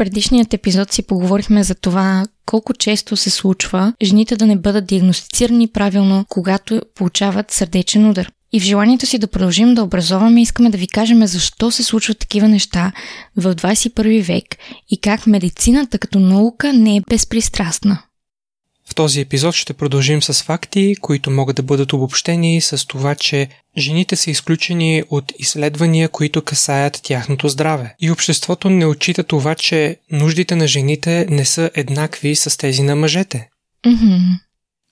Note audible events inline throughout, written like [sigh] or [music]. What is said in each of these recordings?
предишният епизод си поговорихме за това колко често се случва жените да не бъдат диагностицирани правилно, когато получават сърдечен удар. И в желанието си да продължим да образоваме, искаме да ви кажем защо се случват такива неща в 21 век и как медицината като наука не е безпристрастна. В този епизод ще продължим с факти, които могат да бъдат обобщени с това, че жените са изключени от изследвания, които касаят тяхното здраве. И обществото не отчита това, че нуждите на жените не са еднакви с тези на мъжете. Mm-hmm.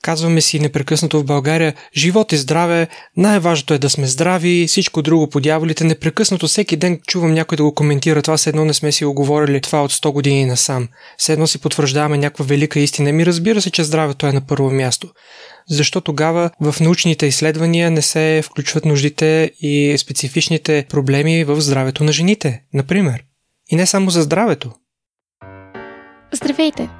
Казваме си непрекъснато в България, живот и здраве, най-важното е да сме здрави, всичко друго по дяволите. Непрекъснато всеки ден чувам някой да го коментира, това все едно не сме си оговорили това от 100 години насам. Все едно си потвърждаваме някаква велика истина. Ми разбира се, че здравето е на първо място. Защо тогава в научните изследвания не се включват нуждите и специфичните проблеми в здравето на жените, например? И не само за здравето. Здравейте!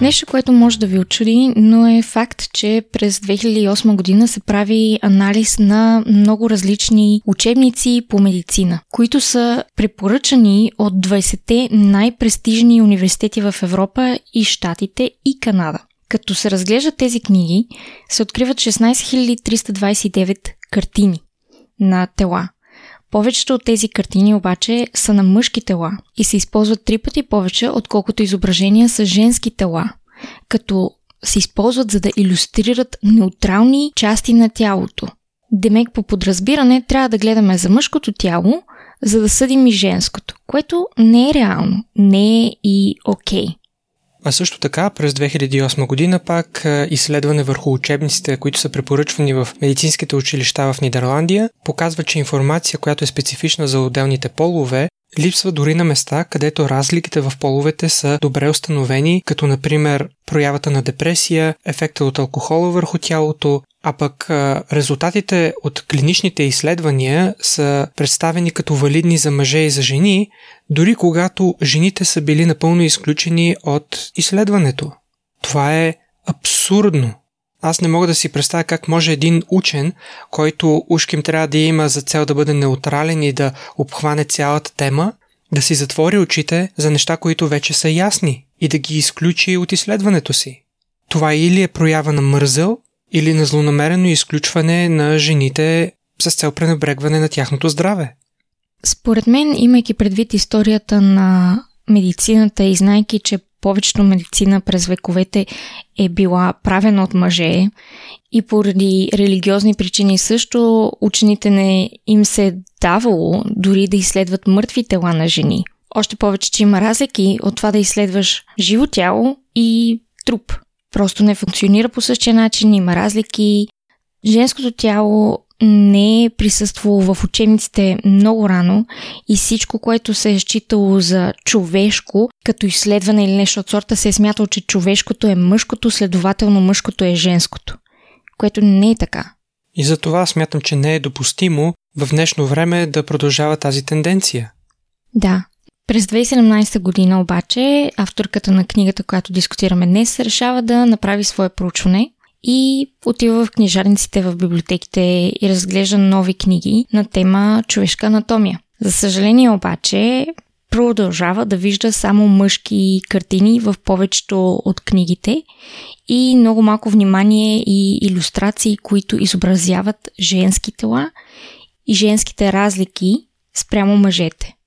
Нещо, което може да ви очуди, но е факт, че през 2008 година се прави анализ на много различни учебници по медицина, които са препоръчани от 20-те най-престижни университети в Европа и Штатите и Канада. Като се разглеждат тези книги, се откриват 16 329 картини на тела. Повечето от тези картини обаче са на мъжки тела и се използват три пъти повече, отколкото изображения с женски тела, като се използват за да иллюстрират неутрални части на тялото. Демек по подразбиране трябва да гледаме за мъжкото тяло, за да съдим и женското, което не е реално, не е и окей. Okay. А също така през 2008 година пак изследване върху учебниците, които са препоръчвани в медицинските училища в Нидерландия, показва, че информация, която е специфична за отделните полове, липсва дори на места, където разликите в половете са добре установени, като например проявата на депресия, ефекта от алкохола върху тялото, а пък резултатите от клиничните изследвания са представени като валидни за мъже и за жени, дори когато жените са били напълно изключени от изследването. Това е абсурдно. Аз не мога да си представя как може един учен, който ушким трябва да има за цел да бъде неутрален и да обхване цялата тема, да си затвори очите за неща, които вече са ясни и да ги изключи от изследването си. Това или е проява на мързъл, или на злонамерено изключване на жените с цел пренебрегване на тяхното здраве. Според мен, имайки предвид историята на медицината и знайки, че повечето медицина през вековете е била правена от мъже и поради религиозни причини също учените не им се е давало дори да изследват мъртви тела на жени. Още повече, че има разлики от това да изследваш живо тяло и труп. Просто не функционира по същия начин, има разлики. Женското тяло не е присъствало в учебниците много рано и всичко, което се е считало за човешко, като изследване или нещо от сорта, се е смятало, че човешкото е мъжкото, следователно мъжкото е женското. Което не е така. И за това смятам, че не е допустимо в днешно време да продължава тази тенденция. Да. През 2017 година обаче авторката на книгата, която дискутираме днес, решава да направи свое проучване и отива в книжарниците в библиотеките и разглежда нови книги на тема човешка анатомия. За съжаление обаче, продължава да вижда само мъжки картини в повечето от книгите и много малко внимание и иллюстрации, които изобразяват женски тела и женските разлики спрямо мъжете.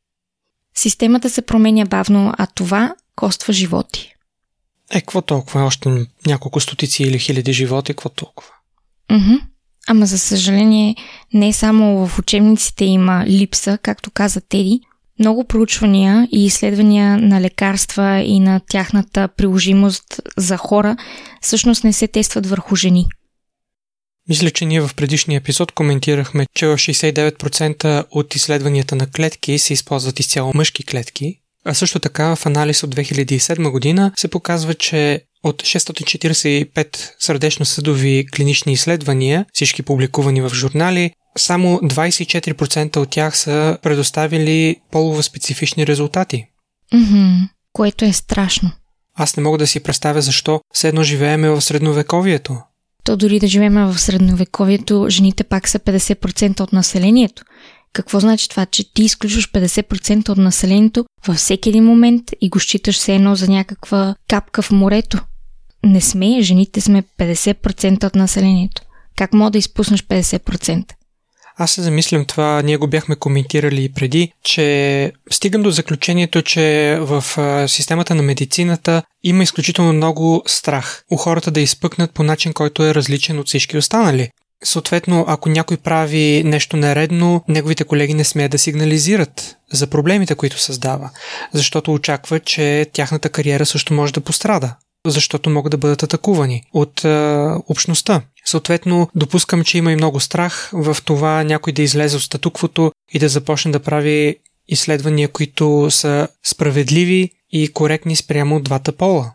Системата се променя бавно, а това коства животи. Е, какво толкова? Още няколко стотици или хиляди животи, какво толкова? Мхм. Ама за съжаление, не само в учебниците има липса, както каза Теди, много проучвания и изследвания на лекарства и на тяхната приложимост за хора всъщност не се тестват върху жени. Мисля, че ние в предишния епизод коментирахме, че в 69% от изследванията на клетки се използват изцяло мъжки клетки, а също така в анализ от 2007 година се показва, че от 645 сърдечно-съдови клинични изследвания, всички публикувани в журнали, само 24% от тях са предоставили полово специфични резултати. Mm-hmm. Което е страшно. Аз не мога да си представя защо все едно живееме в средновековието. То дори да живеем в средновековието, жените пак са 50% от населението. Какво значи това, че ти изключваш 50% от населението във всеки един момент и го считаш все едно за някаква капка в морето? Не сме, жените сме 50% от населението. Как мога да изпуснеш 50%? Аз се замислям това, ние го бяхме коментирали и преди, че стигам до заключението, че в системата на медицината има изключително много страх у хората да изпъкнат по начин, който е различен от всички останали. Съответно, ако някой прави нещо нередно, неговите колеги не смеят да сигнализират за проблемите, които създава, защото очаква, че тяхната кариера също може да пострада защото могат да бъдат атакувани от е, общността. Съответно, допускам, че има и много страх в това някой да излезе от статуквото и да започне да прави изследвания, които са справедливи и коректни спрямо двата пола.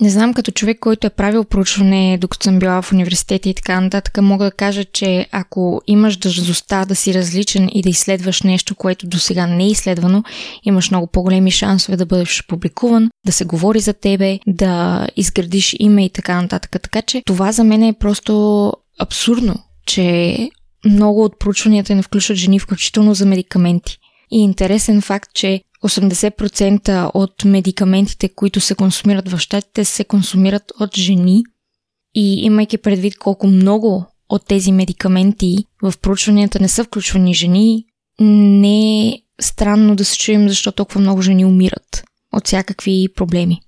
Не знам, като човек, който е правил проучване, докато съм била в университета и така нататък, мога да кажа, че ако имаш държавостта да си различен и да изследваш нещо, което до сега не е изследвано, имаш много по-големи шансове да бъдеш публикуван, да се говори за тебе, да изградиш име и така нататък. Така че това за мен е просто абсурдно, че много от проучванията не включват жени, включително за медикаменти. И интересен факт, че 80% от медикаментите, които се консумират в щатите, се консумират от жени. И имайки предвид колко много от тези медикаменти в проучванията не са включвани жени, не е странно да се чуем защо толкова много жени умират от всякакви проблеми.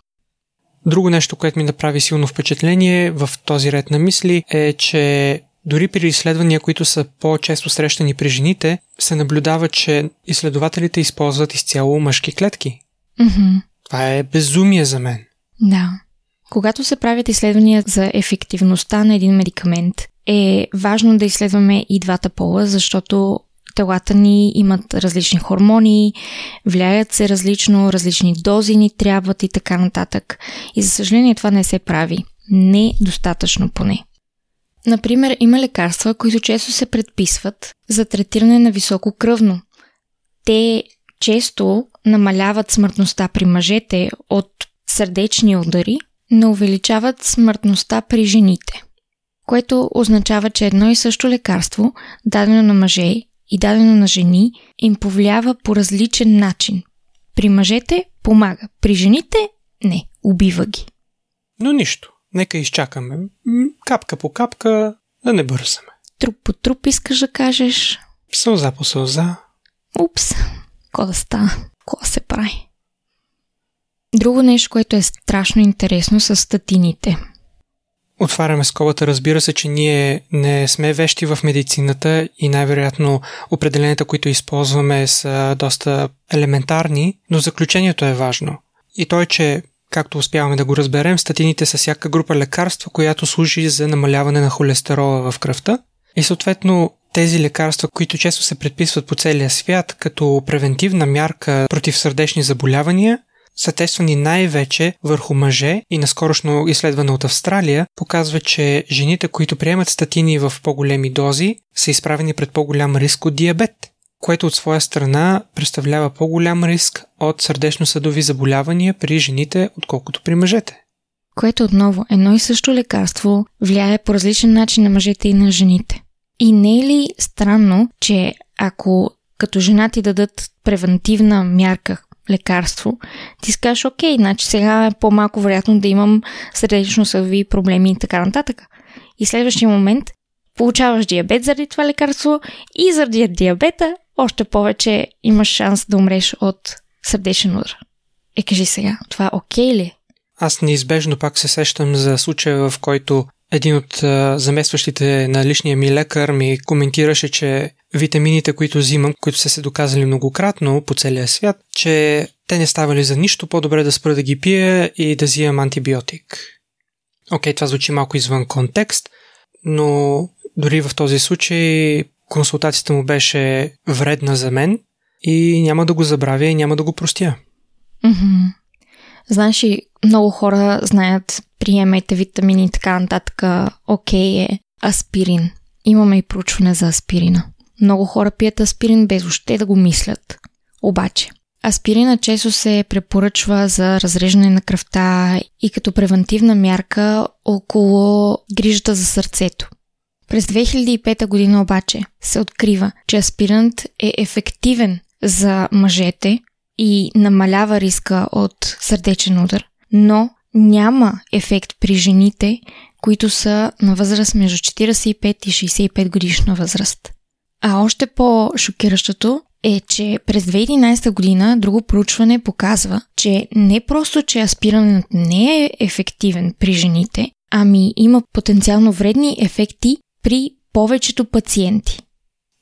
Друго нещо, което ми направи силно впечатление в този ред на мисли е, че дори при изследвания, които са по-често срещани при жените, се наблюдава, че изследователите използват изцяло мъжки клетки. Mm-hmm. Това е безумие за мен. Да. Когато се правят изследвания за ефективността на един медикамент, е важно да изследваме и двата пола, защото телата ни имат различни хормони, влияят се различно, различни дози ни трябват и така нататък. И за съжаление това не се прави. Не достатъчно поне. Например, има лекарства, които често се предписват за третиране на високо кръвно. Те често намаляват смъртността при мъжете от сърдечни удари, но увеличават смъртността при жените. Което означава, че едно и също лекарство, дадено на мъже и дадено на жени, им повлиява по различен начин. При мъжете помага, при жените не, убива ги. Но нищо. Нека изчакаме. Капка по капка, да не бързаме. Труп по труп искаш да кажеш? Сълза по сълза. Упс, ко да става? Ко се прави? Друго нещо, което е страшно интересно са статините. Отваряме скобата, разбира се, че ние не сме вещи в медицината и най-вероятно определенията, които използваме са доста елементарни, но заключението е важно. И то е, че Както успяваме да го разберем, статините са всяка група лекарства, която служи за намаляване на холестерола в кръвта. И съответно тези лекарства, които често се предписват по целия свят като превентивна мярка против сърдечни заболявания, са тествани най-вече върху мъже и наскорошно изследване от Австралия показва, че жените, които приемат статини в по-големи дози, са изправени пред по-голям риск от диабет което от своя страна представлява по-голям риск от сърдечно-съдови заболявания при жените, отколкото при мъжете. Което отново едно и също лекарство влияе по различен начин на мъжете и на жените. И не е ли странно, че ако като жена ти дадат превентивна мярка лекарство, ти скажеш, окей, значи сега е по-малко вероятно да имам сърдечно-съдови проблеми и така нататък. И следващия момент получаваш диабет заради това лекарство и заради диабета още повече имаш шанс да умреш от сърдечен удар. Е, кажи сега, това окей okay ли? Аз неизбежно пак се сещам за случая, в който един от а, заместващите на личния ми лекар ми коментираше, че витамините, които взимам, които са се доказали многократно по целия свят, че те не ставали за нищо, по-добре да спра да ги пия и да взимам антибиотик. Окей, това звучи малко извън контекст, но дори в този случай консултацията му беше вредна за мен и няма да го забравя и няма да го простя. Mm-hmm. Знаеш много хора знаят, приемайте витамини и така нататък, окей е аспирин. Имаме и проучване за аспирина. Много хора пият аспирин без още да го мислят. Обаче, аспирина често се препоръчва за разреждане на кръвта и като превентивна мярка около грижата за сърцето. През 2005 година обаче се открива, че аспиринът е ефективен за мъжете и намалява риска от сърдечен удар, но няма ефект при жените, които са на възраст между 45 и 65 годишна възраст. А още по-шокиращото е, че през 2011 година друго проучване показва, че не просто, че аспиранът не е ефективен при жените, ами има потенциално вредни ефекти при повечето пациенти.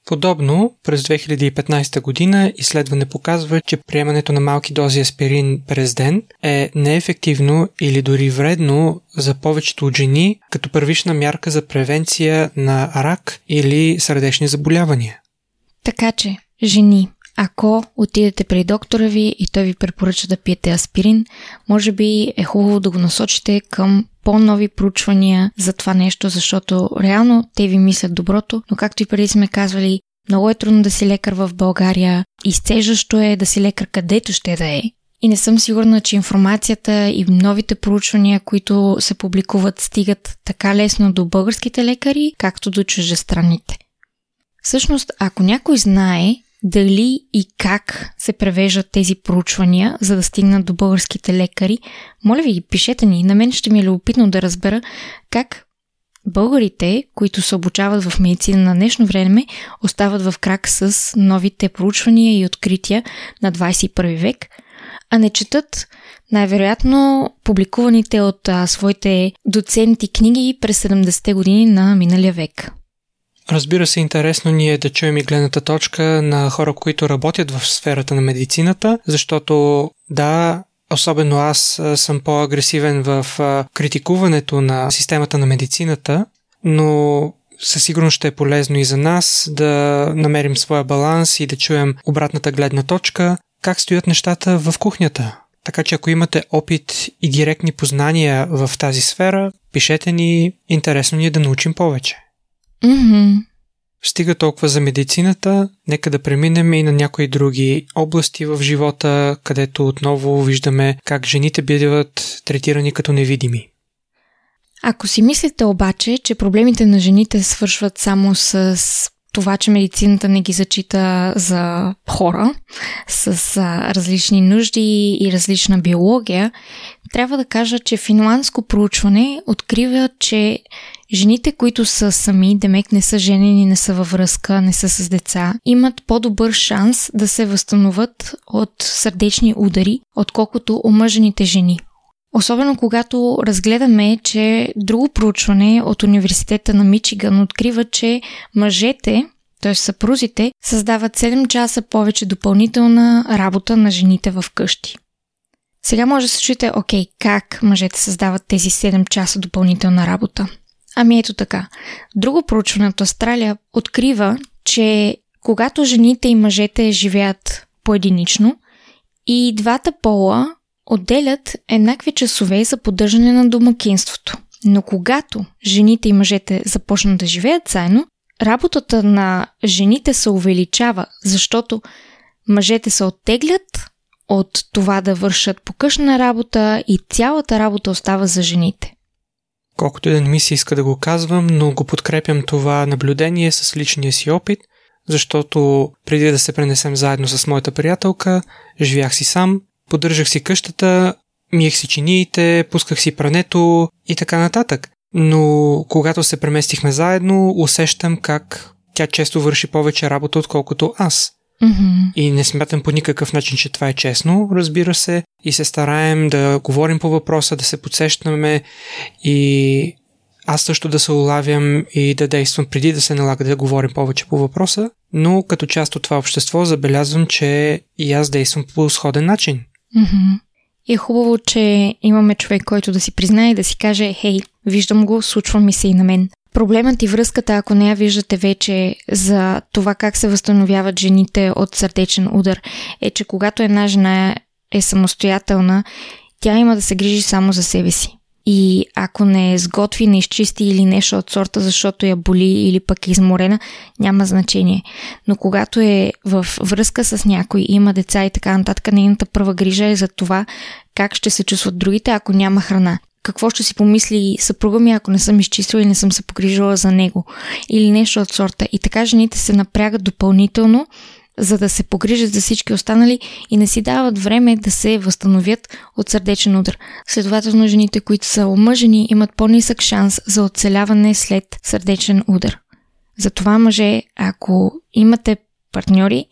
Подобно, през 2015 година изследване показва, че приемането на малки дози аспирин през ден е неефективно или дори вредно за повечето от жени като първична мярка за превенция на рак или сърдечни заболявания. Така че, жени, ако отидете при доктора ви и той ви препоръча да пиете аспирин, може би е хубаво да го насочите към по-нови проучвания за това нещо, защото реално те ви мислят доброто, но както и преди сме казвали, много е трудно да си лекар в България, изцежащо е да си лекар където ще да е. И не съм сигурна, че информацията и новите проучвания, които се публикуват, стигат така лесно до българските лекари, както до чужестранните. Всъщност, ако някой знае дали и как се превеждат тези проучвания, за да стигнат до българските лекари, моля ви, пишете ни. На мен ще ми е любопитно да разбера как българите, които се обучават в медицина на днешно време, остават в крак с новите проучвания и открития на 21 век, а не четат най-вероятно публикуваните от а, своите доценти книги през 70-те години на миналия век. Разбира се, интересно ни е да чуем и гледната точка на хора, които работят в сферата на медицината, защото да, особено аз съм по-агресивен в критикуването на системата на медицината, но със сигурност ще е полезно и за нас да намерим своя баланс и да чуем обратната гледна точка, как стоят нещата в кухнята. Така че ако имате опит и директни познания в тази сфера, пишете ни, интересно ни е да научим повече. Mm-hmm. Стига толкова за медицината, нека да преминем и на някои други области в живота, където отново виждаме как жените биват третирани като невидими. Ако си мислите обаче, че проблемите на жените свършват само с това, че медицината не ги зачита за хора с а, различни нужди и различна биология, трябва да кажа, че финландско проучване открива, че Жените, които са сами, демек не са женени, не са във връзка, не са с деца, имат по-добър шанс да се възстановят от сърдечни удари, отколкото омъжените жени. Особено когато разгледаме, че друго проучване от Университета на Мичиган открива, че мъжете, т.е. съпрузите, създават 7 часа повече допълнителна работа на жените в къщи. Сега може да се чуете, окей, как мъжете създават тези 7 часа допълнителна работа? Ами ето така. Друго проучване от Австралия открива, че когато жените и мъжете живеят поединично и двата пола отделят еднакви часове за поддържане на домакинството. Но когато жените и мъжете започнат да живеят заедно, работата на жените се увеличава, защото мъжете се оттеглят от това да вършат покъшна работа и цялата работа остава за жените. Колкото и да не ми се иска да го казвам, но го подкрепям това наблюдение с личния си опит, защото преди да се пренесем заедно с моята приятелка, живях си сам, поддържах си къщата, миех си чиниите, пусках си прането и така нататък. Но когато се преместихме заедно, усещам как тя често върши повече работа, отколкото аз. Mm-hmm. И не смятам по никакъв начин, че това е честно, разбира се, и се стараем да говорим по въпроса, да се подсещаме и аз също да се улавям и да действам преди да се налага да говорим повече по въпроса, но като част от това общество забелязвам, че и аз действам по сходен начин. Mm-hmm. И е хубаво, че имаме човек, който да си признае и да си каже, хей, виждам го, случва ми се и на мен. Проблемът и връзката, ако не я виждате вече за това как се възстановяват жените от сърдечен удар, е, че когато една жена е самостоятелна тя има да се грижи само за себе си. И ако не сготви, не изчисти или нещо от сорта, защото я боли или пък е изморена, няма значение. Но когато е в връзка с някой, има деца и така нататък, нейната първа грижа е за това как ще се чувстват другите, ако няма храна. Какво ще си помисли съпруга ми, ако не съм изчистила и не съм се погрижила за него? Или нещо от сорта. И така жените се напрягат допълнително, за да се погрижат за всички останали и не си дават време да се възстановят от сърдечен удар. Следователно, жените, които са омъжени, имат по-нисък шанс за оцеляване след сърдечен удар. Затова, мъже, ако имате партньори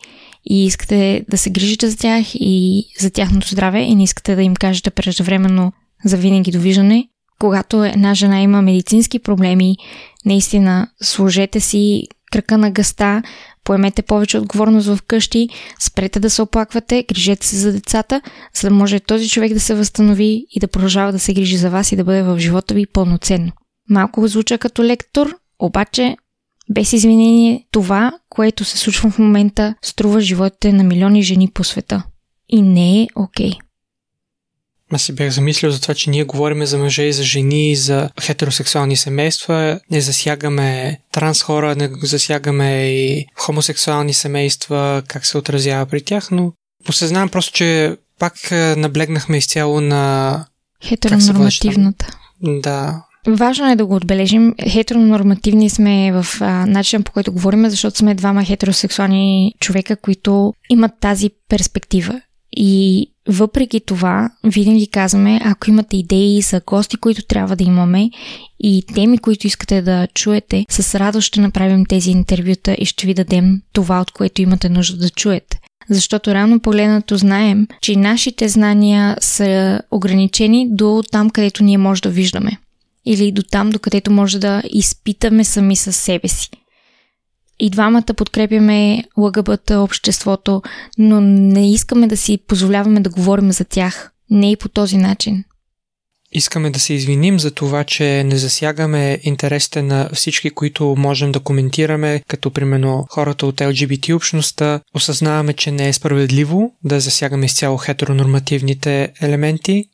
и искате да се грижите за тях и за тяхното здраве и не искате да им кажете преждевременно за винаги довиждане, когато една жена има медицински проблеми, наистина сложете си кръка на гъста, поемете повече отговорност в къщи, спрете да се оплаквате, грижете се за децата, за да може този човек да се възстанови и да продължава да се грижи за вас и да бъде в живота ви пълноценно. Малко звуча като лектор, обаче без извинение това, което се случва в момента, струва животите на милиони жени по света. И не е окей. Okay. Аз си бях замислил за това, че ние говорим за мъже и за жени, за хетеросексуални семейства. Не засягаме транс хора, не засягаме и хомосексуални семейства, как се отразява при тях, но осъзнавам просто, че пак е, наблегнахме изцяло на... Хетеронормативната. Да, Важно е да го отбележим. Хетеронормативни сме в а, начина по който говорим, защото сме двама хетеросексуални човека, които имат тази перспектива. И въпреки това, винаги казваме, ако имате идеи за гости, които трябва да имаме и теми, които искате да чуете, с радост ще направим тези интервюта и ще ви дадем това, от което имате нужда да чуете. Защото рано погледнато знаем, че нашите знания са ограничени до там, където ние може да виждаме. Или до там, до където може да изпитаме сами със себе си и двамата подкрепяме ЛГБТ обществото, но не искаме да си позволяваме да говорим за тях. Не и по този начин. Искаме да се извиним за това, че не засягаме интересите на всички, които можем да коментираме, като примерно хората от LGBT общността. Осъзнаваме, че не е справедливо да засягаме изцяло хетеронормативните елементи.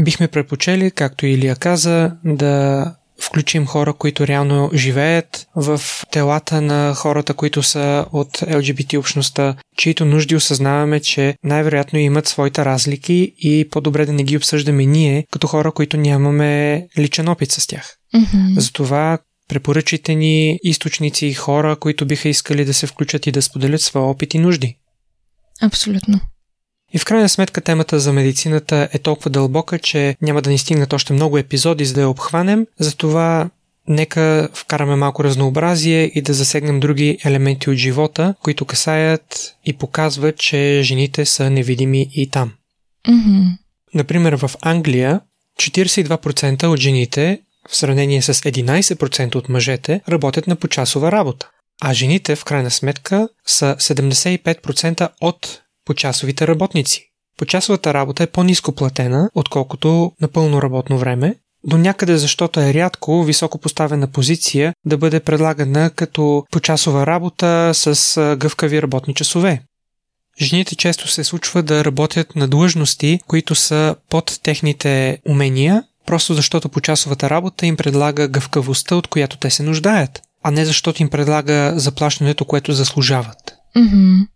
Бихме предпочели, както Илия каза, да включим хора, които реално живеят в телата на хората, които са от LGBT общността, чието нужди осъзнаваме, че най-вероятно имат своите разлики и по-добре да не ги обсъждаме ние, като хора, които нямаме личен опит с тях. Mm-hmm. Затова препоръчите ни източници и хора, които биха искали да се включат и да споделят своя опит и нужди. Абсолютно. И в крайна сметка темата за медицината е толкова дълбока, че няма да ни стигнат още много епизоди, за да я обхванем. Затова нека вкараме малко разнообразие и да засегнем други елементи от живота, които касаят и показват, че жените са невидими и там. Mm-hmm. Например, в Англия 42% от жените, в сравнение с 11% от мъжете, работят на почасова работа. А жените, в крайна сметка, са 75% от почасовите работници. Почасовата работа е по-низко платена, отколкото на пълно работно време, до някъде защото е рядко високо поставена позиция да бъде предлагана като почасова работа с гъвкави работни часове. Жените често се случва да работят на длъжности, които са под техните умения, просто защото почасовата работа им предлага гъвкавостта, от която те се нуждаят, а не защото им предлага заплащането, което заслужават. Mm-hmm.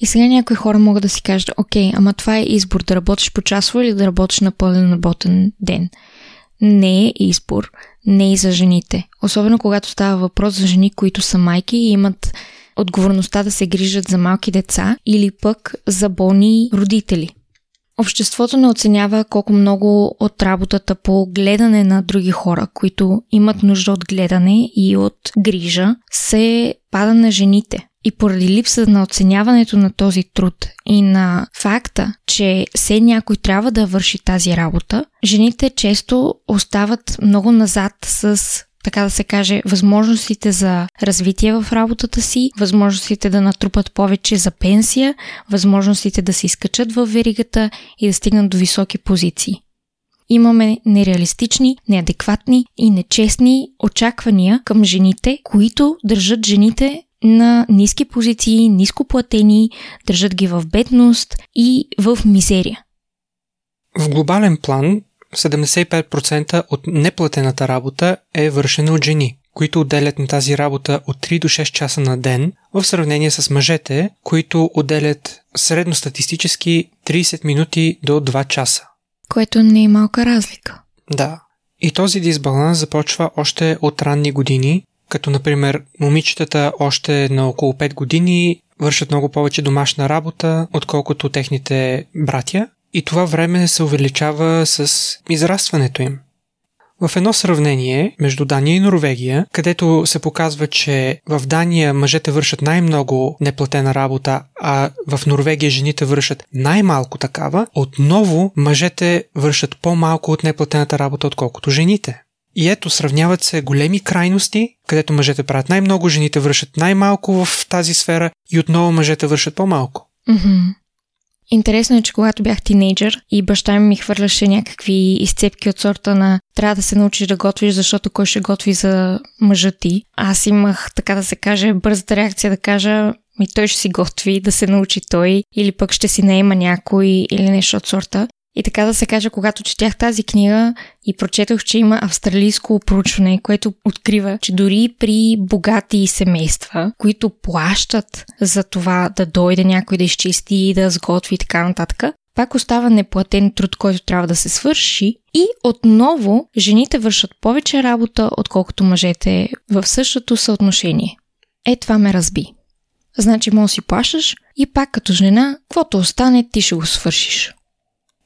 И сега някои хора могат да си кажат, окей, ама това е избор да работиш по часово или да работиш на пълен работен ден. Не е избор, не и за жените. Особено когато става въпрос за жени, които са майки и имат отговорността да се грижат за малки деца или пък за болни родители. Обществото не оценява колко много от работата по гледане на други хора, които имат нужда от гледане и от грижа, се пада на жените. И поради липса на оценяването на този труд и на факта, че все някой трябва да върши тази работа, жените често остават много назад с така да се каже, възможностите за развитие в работата си, възможностите да натрупат повече за пенсия, възможностите да се изкачат в веригата и да стигнат до високи позиции. Имаме нереалистични, неадекватни и нечестни очаквания към жените, които държат жените на ниски позиции, ниско платени, държат ги в бедност и в мизерия. В глобален план 75% от неплатената работа е вършена от жени, които отделят на тази работа от 3 до 6 часа на ден, в сравнение с мъжете, които отделят средностатистически 30 минути до 2 часа. Което не е малка разлика. Да. И този дисбаланс започва още от ранни години, като например момичетата още на около 5 години вършат много повече домашна работа, отколкото техните братя, и това време се увеличава с израстването им. В едно сравнение между Дания и Норвегия, където се показва, че в Дания мъжете вършат най-много неплатена работа, а в Норвегия жените вършат най-малко такава, отново мъжете вършат по-малко от неплатената работа, отколкото жените. И ето, сравняват се големи крайности, където мъжете правят най-много, жените вършат най-малко в тази сфера и отново мъжете вършат по-малко. Mm-hmm. Интересно е, че когато бях тинейджър и баща ми ми хвърляше някакви изцепки от сорта на трябва да се научиш да готвиш, защото кой ще готви за мъжа ти. Аз имах, така да се каже, бързата реакция да кажа и той ще си готви, да се научи той, или пък ще си наема някой, или нещо от сорта. И така да се каже, когато четях тази книга и прочетох, че има австралийско проучване, което открива, че дори при богати семейства, които плащат за това да дойде някой да изчисти, да сготви и така нататък, пак остава неплатен труд, който трябва да се свърши и отново жените вършат повече работа, отколкото мъжете в същото съотношение. Е, това ме разби. Значи, може си плащаш и пак като жена, каквото остане, ти ще го свършиш.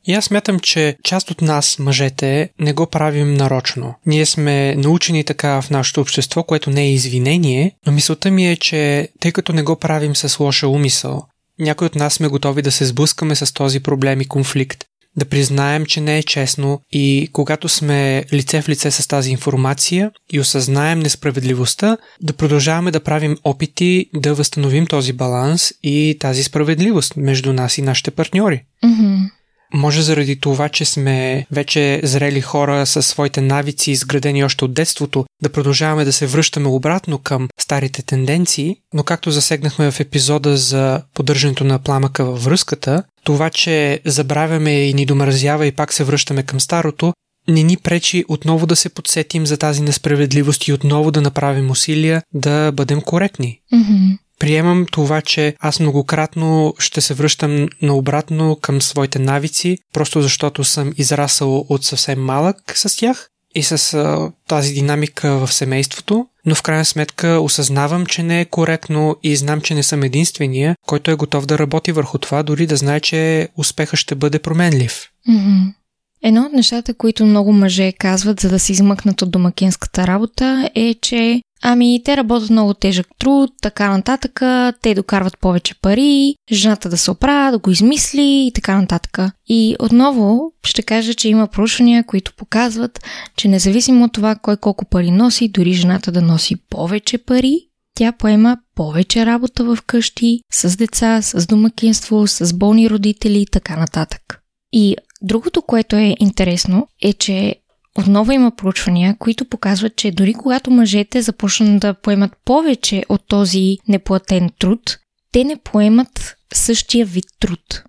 И аз смятам, че част от нас, мъжете, не го правим нарочно. Ние сме научени така в нашето общество, което не е извинение, но мисълта ми е, че тъй като не го правим с лоша умисъл, някой от нас сме готови да се сблъскаме с този проблем и конфликт, да признаем, че не е честно и когато сме лице в лице с тази информация и осъзнаем несправедливостта, да продължаваме да правим опити да възстановим този баланс и тази справедливост между нас и нашите партньори. Mm-hmm. Може заради това, че сме вече зрели хора със своите навици, изградени още от детството, да продължаваме да се връщаме обратно към старите тенденции, но както засегнахме в епизода за поддържането на пламъка във връзката, това, че забравяме и ни домразява и пак се връщаме към старото, не ни пречи отново да се подсетим за тази несправедливост и отново да направим усилия да бъдем коректни. Mm-hmm. Приемам това, че аз многократно ще се връщам наобратно към своите навици, просто защото съм израсъл от съвсем малък с тях и с а, тази динамика в семейството, но в крайна сметка осъзнавам, че не е коректно и знам, че не съм единствения, който е готов да работи върху това, дори да знае, че успеха ще бъде променлив. Mm-hmm. Едно от нещата, които много мъже казват, за да се измъкнат от домакинската работа, е, че Ами, те работят много тежък труд, така нататък, те докарват повече пари, жената да се оправя, да го измисли и така нататък. И отново ще кажа, че има проучвания, които показват, че независимо от това кой колко пари носи, дори жената да носи повече пари, тя поема повече работа в къщи, с деца, с домакинство, с болни родители и така нататък. И другото, което е интересно, е, че отново има проучвания, които показват, че дори когато мъжете започнат да поемат повече от този неплатен труд, те не поемат същия вид труд.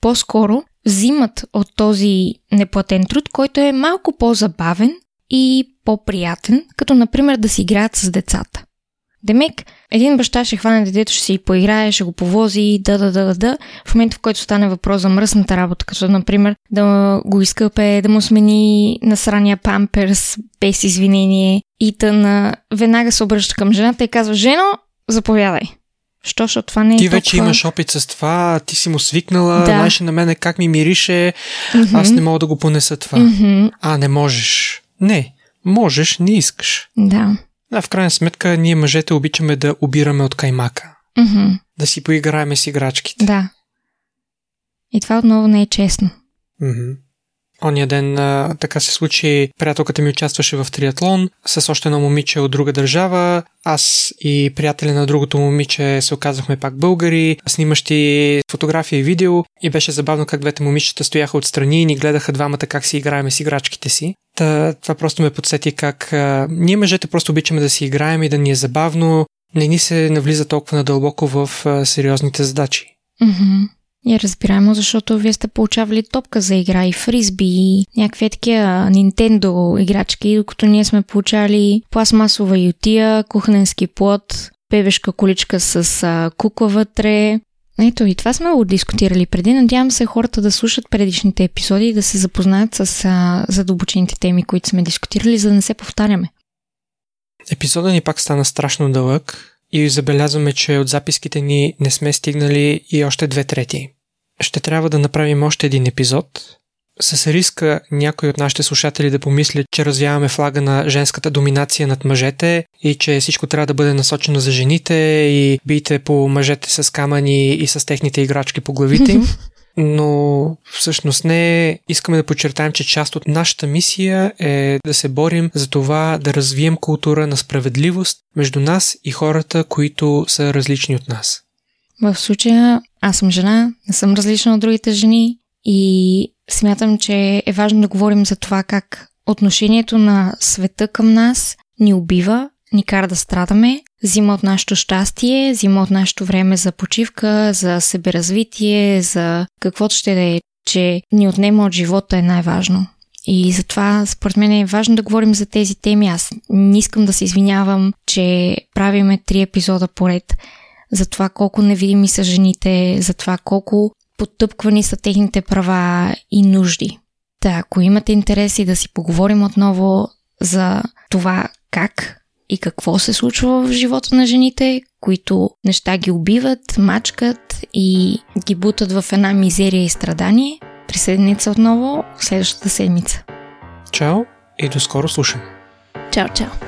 По-скоро взимат от този неплатен труд, който е малко по-забавен и по-приятен, като например да си играят с децата. Демек, един баща ще хване детето, ще си поиграе, ще го повози, да, да, да, да, да. В момента, в който стане въпрос за мръсната работа, като например да го изкъпе, да му смени насрания памперс без извинение и тъна, веднага се обръща към жената и казва, жено, заповядай. Що, защото това не е Ти толкова... вече имаш опит с това, ти си му свикнала, Да. знаеш на мене как ми мирише, Мгм. аз не мога да го понеса това. Мгм, А, не можеш. Не, можеш, не искаш. Да. А в крайна сметка ние мъжете обичаме да обираме от каймака. Мгм, Да си поиграеме с играчките. Да. И това отново не е честно. Мгм. Ония ден а, така се случи, приятелката ми участваше в триатлон с още едно момиче от друга държава. Аз и приятеля на другото момиче се оказахме пак българи, снимащи фотография и видео и беше забавно как двете момичета стояха отстрани и ни гледаха двамата как си играеме с играчките си. Та, това просто ме подсети как а, ние мъжете просто обичаме да си играем и да ни е забавно, не ни се навлиза толкова надълбоко в а, сериозните задачи. Мгм. И разбираемо, защото вие сте получавали топка за игра и фризби и някакви такива Nintendo играчки, докато ние сме получали пластмасова ютия, кухненски плод, бебешка количка с а, кукла вътре. Ето и това сме го дискутирали преди. Надявам се хората да слушат предишните епизоди и да се запознаят с а, задълбочените теми, които сме дискутирали, за да не се повтаряме. Епизода ни пак стана страшно дълъг и забелязваме, че от записките ни не сме стигнали и още две трети. Ще трябва да направим още един епизод, с риска някой от нашите слушатели да помислят, че развяваме флага на женската доминация над мъжете и че всичко трябва да бъде насочено за жените и бийте по мъжете с камъни и с техните играчки по главите им. [laughs] но всъщност не искаме да подчертаем, че част от нашата мисия е да се борим за това да развием култура на справедливост между нас и хората, които са различни от нас. В случая аз съм жена, не съм различна от другите жени и смятам, че е важно да говорим за това как отношението на света към нас ни убива, ни кара да страдаме, взима от нашето щастие, взима от нашето време за почивка, за себеразвитие, за каквото ще да е, че ни отнема от живота е най-важно. И затова, според мен е важно да говорим за тези теми. Аз не искам да се извинявам, че правиме три епизода поред за това колко невидими са жените, за това колко потъпквани са техните права и нужди. Та, ако имате интереси да си поговорим отново за това как и какво се случва в живота на жените, които неща ги убиват, мачкат и ги бутат в една мизерия и страдание, присъединете се отново следващата седмица. Чао и до скоро слушане. Чао, чао!